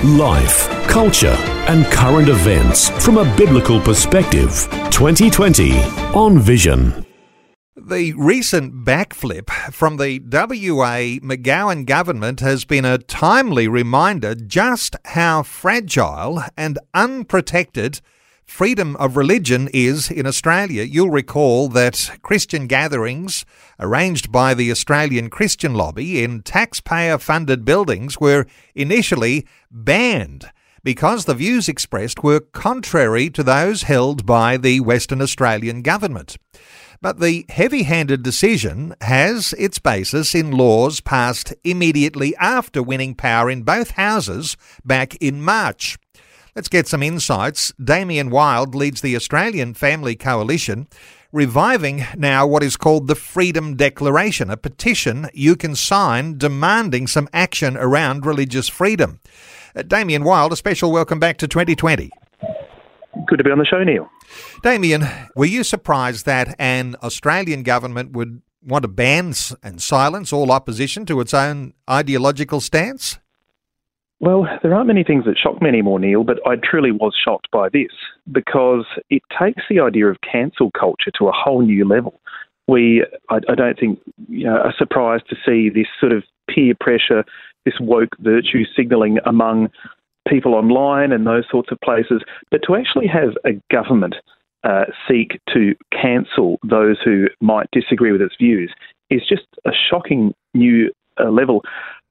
Life, culture, and current events from a biblical perspective. 2020 on Vision. The recent backflip from the WA McGowan government has been a timely reminder just how fragile and unprotected freedom of religion is in Australia. You'll recall that Christian gatherings arranged by the Australian Christian Lobby in taxpayer funded buildings were initially banned because the views expressed were contrary to those held by the Western Australian government. But the heavy handed decision has its basis in laws passed immediately after winning power in both houses back in March. Let's get some insights. Damien Wyld leads the Australian Family Coalition, reviving now what is called the Freedom Declaration, a petition you can sign demanding some action around religious freedom. Uh, Damien Wyld, a special welcome back to 2020. Good to be on the show, Neil. Damien, were you surprised that an Australian government would want to ban and silence all opposition to its own ideological stance? Well, there aren't many things that shock me anymore, Neil, but I truly was shocked by this because it takes the idea of cancel culture to a whole new level. We, I, I don't think, you know, are surprised to see this sort of peer pressure, this woke virtue signalling among people online and those sorts of places, but to actually have a government uh, seek to cancel those who might disagree with its views is just a shocking new uh, level.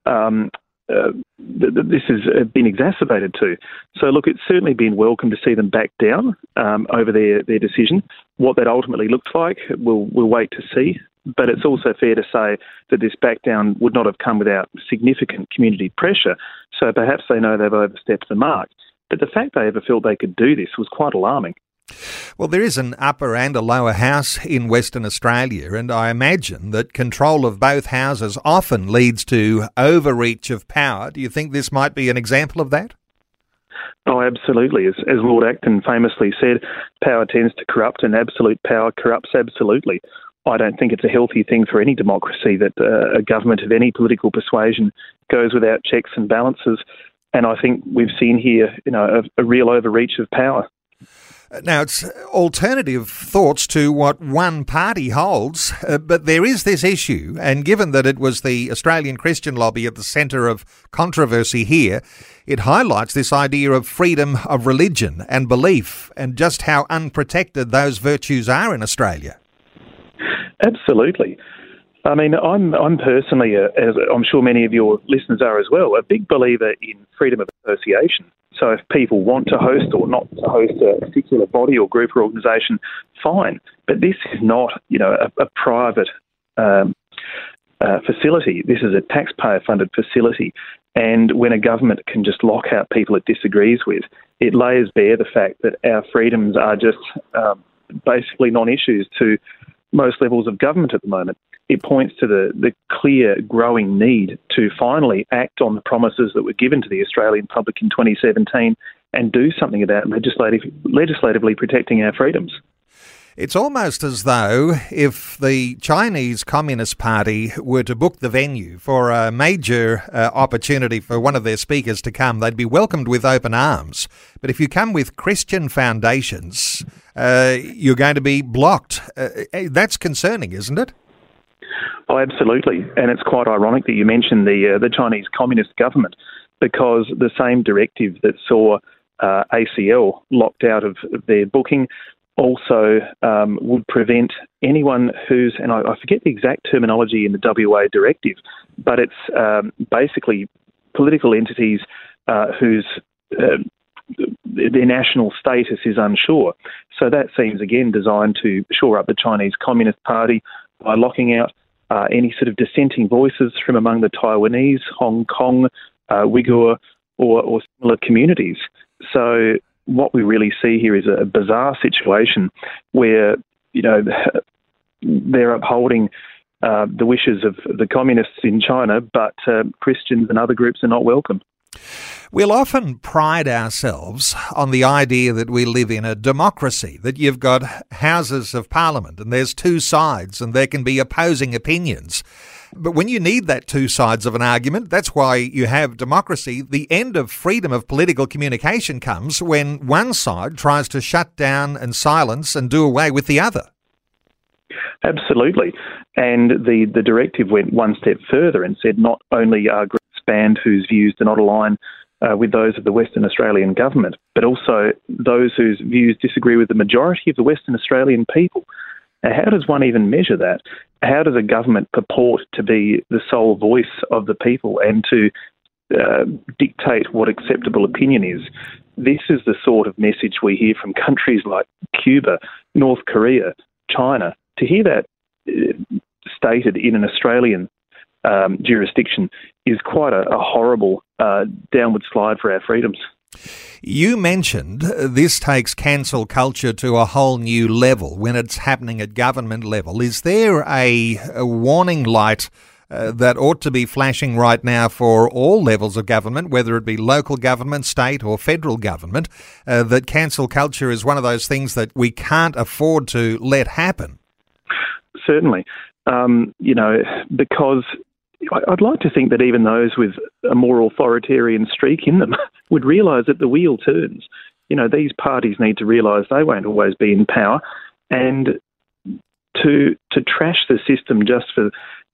Um, uh, this has uh, been exacerbated to. So, look, it's certainly been welcome to see them back down um, over their, their decision. What that ultimately looks like, we'll, we'll wait to see. But it's also fair to say that this back down would not have come without significant community pressure. So perhaps they know they've overstepped the mark. But the fact they ever felt they could do this was quite alarming. Well, there is an upper and a lower house in Western Australia, and I imagine that control of both houses often leads to overreach of power. Do you think this might be an example of that? Oh, absolutely. As, as Lord Acton famously said, power tends to corrupt, and absolute power corrupts absolutely. I don't think it's a healthy thing for any democracy that uh, a government of any political persuasion goes without checks and balances. And I think we've seen here, you know, a, a real overreach of power. Now, it's alternative thoughts to what one party holds, uh, but there is this issue, and given that it was the Australian Christian lobby at the centre of controversy here, it highlights this idea of freedom of religion and belief and just how unprotected those virtues are in Australia. Absolutely. I mean, I'm I'm personally, a, as I'm sure many of your listeners are as well, a big believer in freedom of association. So if people want to host or not to host a particular body or group or organisation, fine. But this is not, you know, a, a private um, uh, facility. This is a taxpayer-funded facility, and when a government can just lock out people it disagrees with, it lays bare the fact that our freedoms are just um, basically non-issues to most levels of government at the moment it points to the, the clear growing need to finally act on the promises that were given to the Australian public in 2017 and do something about legislative, legislatively protecting our freedoms. It's almost as though if the Chinese Communist Party were to book the venue for a major uh, opportunity for one of their speakers to come, they'd be welcomed with open arms. But if you come with Christian foundations, uh, you're going to be blocked. Uh, uh that's concerning, isn't it? Oh, absolutely. And it's quite ironic that you mentioned the uh, the Chinese Communist government because the same directive that saw uh, ACL locked out of their booking also um, would prevent anyone who's, and I, I, forget the exact terminology in the WA directive, but it's um, basically political entities uh, whose uh, their national status is unsure. So that seems again designed to shore up the Chinese Communist Party by locking out uh, any sort of dissenting voices from among the Taiwanese, Hong Kong, uh, Uyghur, or, or similar communities. So what we really see here is a bizarre situation where, you know, they're upholding uh, the wishes of the communists in China, but uh, Christians and other groups are not welcome. We'll often pride ourselves on the idea that we live in a democracy, that you've got houses of parliament and there's two sides and there can be opposing opinions. But when you need that two sides of an argument, that's why you have democracy. The end of freedom of political communication comes when one side tries to shut down and silence and do away with the other. Absolutely. And the, the directive went one step further and said not only are groups banned whose views do not align uh, with those of the Western Australian government, but also those whose views disagree with the majority of the Western Australian people. how does one even measure that? How does a government purport to be the sole voice of the people and to uh, dictate what acceptable opinion is? This is the sort of message we hear from countries like Cuba, North Korea, China. To hear that uh, stated in an Australian um, jurisdiction is quite a, a horrible uh, downward slide for our freedoms. You mentioned this takes cancel culture to a whole new level when it's happening at government level. Is there a, a warning light uh, that ought to be flashing right now for all levels of government, whether it be local government, state, or federal government, uh, that cancel culture is one of those things that we can't afford to let happen? Certainly. Um, you know, because I'd like to think that even those with a more authoritarian streak in them would realise that the wheel turns. You know, these parties need to realise they won't always be in power, and to to trash the system just for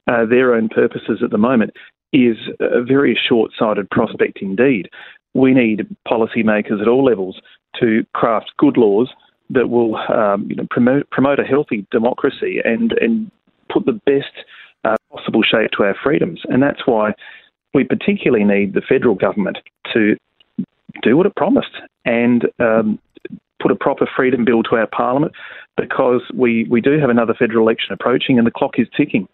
uh, their own purposes at the moment is a very short-sighted prospect indeed. We need policymakers at all levels to craft good laws that will um, you know, promote promote a healthy democracy and and put the best uh, possible shape to our freedoms. And that's why we particularly need the federal government to do what it promised and um, put a proper freedom bill to our parliament because we, we do have another federal election approaching and the clock is ticking.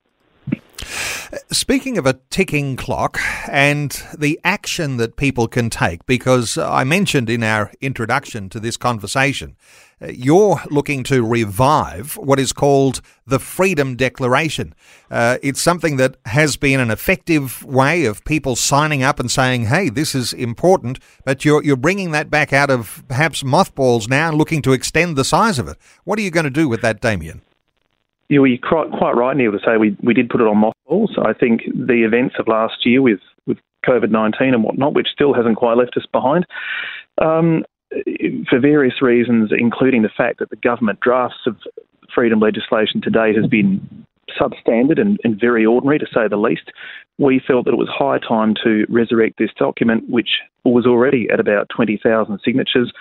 Speaking of a ticking clock and the action that people can take, because I mentioned in our introduction to this conversation, uh, you're looking to revive what is called the Freedom Declaration. Uh, it's something that has been an effective way of people signing up and saying, hey, this is important, but you're, you're bringing that back out of perhaps mothballs now and looking to extend the size of it. What are you going to do with that, Damien? You were quite right, Neil, to say we, we did put it on mothballs. I think the events of last year with, with COVID 19 and whatnot, which still hasn't quite left us behind, um, for various reasons, including the fact that the government drafts of freedom legislation to date has been substandard and, and very ordinary, to say the least. We felt that it was high time to resurrect this document, which was already at about 20,000 signatures.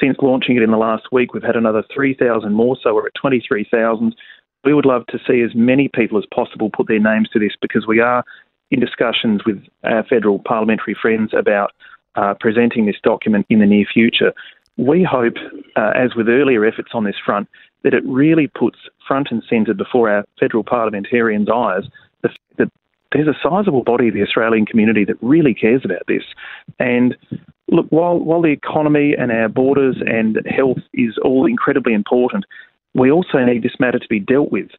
Since launching it in the last week, we've had another 3,000 more, so we're at 23,000 we would love to see as many people as possible put their names to this because we are in discussions with our federal parliamentary friends about uh, presenting this document in the near future. We hope, uh, as with earlier efforts on this front, that it really puts front and centre before our federal parliamentarians' eyes the fact that there's a sizable body of the Australian community that really cares about this. And look, while, while the economy and our borders and health is all incredibly important, we also need this matter to be dealt with.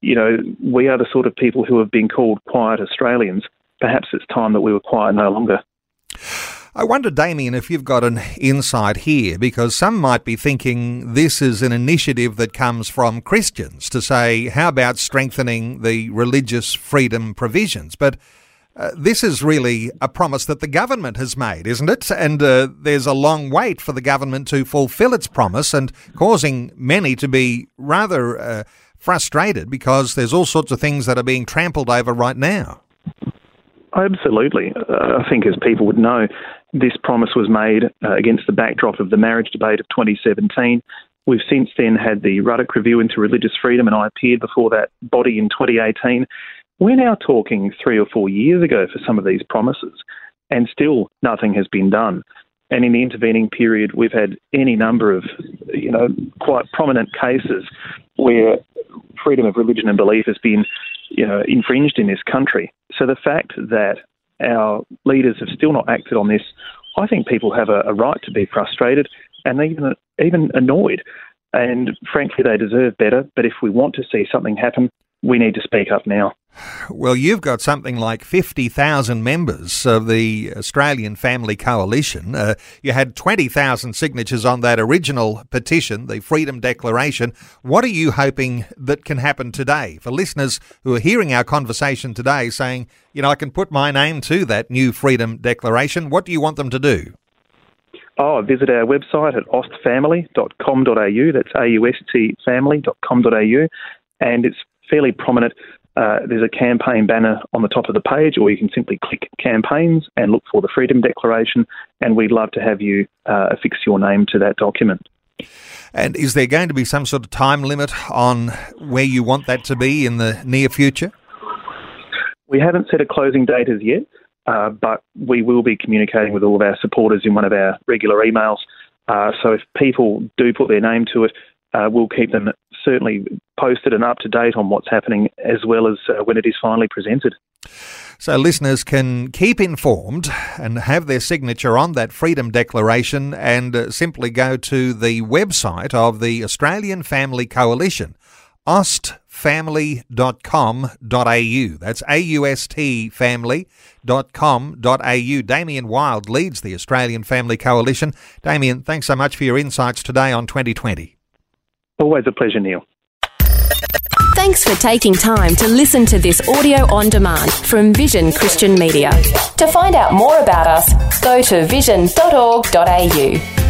You know, we are the sort of people who have been called quiet Australians. Perhaps it's time that we were quiet no longer. I wonder, Damien, if you've got an insight here, because some might be thinking this is an initiative that comes from Christians to say, how about strengthening the religious freedom provisions? But uh, this is really a promise that the government has made, isn't it? And uh, there's a long wait for the government to fulfil its promise and causing many to be rather uh, frustrated because there's all sorts of things that are being trampled over right now. Absolutely. Uh, I think, as people would know, this promise was made uh, against the backdrop of the marriage debate of 2017. We've since then had the Ruddock Review into Religious Freedom, and I appeared before that body in 2018. We're now talking three or four years ago for some of these promises, and still nothing has been done. And in the intervening period, we've had any number of, you know, quite prominent cases where freedom of religion and belief has been, you know, infringed in this country. So the fact that our leaders have still not acted on this, I think people have a, a right to be frustrated. and even even annoyed. And frankly, they deserve better. But if we want to see something happen, we need to speak up now. Well, you've got something like 50,000 members of the Australian Family Coalition. Uh, you had 20,000 signatures on that original petition, the Freedom Declaration. What are you hoping that can happen today for listeners who are hearing our conversation today saying, you know, I can put my name to that new Freedom Declaration? What do you want them to do? Oh, visit our website at austfamily.com.au. That's A-U-S-T family.com.au. And it's fairly prominent. Uh, there's a campaign banner on the top of the page, or you can simply click campaigns and look for the Freedom Declaration, and we'd love to have you uh, affix your name to that document. And is there going to be some sort of time limit on where you want that to be in the near future? We haven't set a closing date as yet, uh, but we will be communicating with all of our supporters in one of our regular emails. Uh, so if people do put their name to it, uh, we'll keep them certainly posted and up to date on what's happening as well as uh, when it is finally presented. So, listeners can keep informed and have their signature on that Freedom Declaration and uh, simply go to the website of the Australian Family Coalition, austfamily.com.au. That's A U S T family.com.au. Damien Wyld leads the Australian Family Coalition. Damien, thanks so much for your insights today on 2020. Always a pleasure, Neil. Thanks for taking time to listen to this audio on demand from Vision Christian Media. To find out more about us, go to vision.org.au.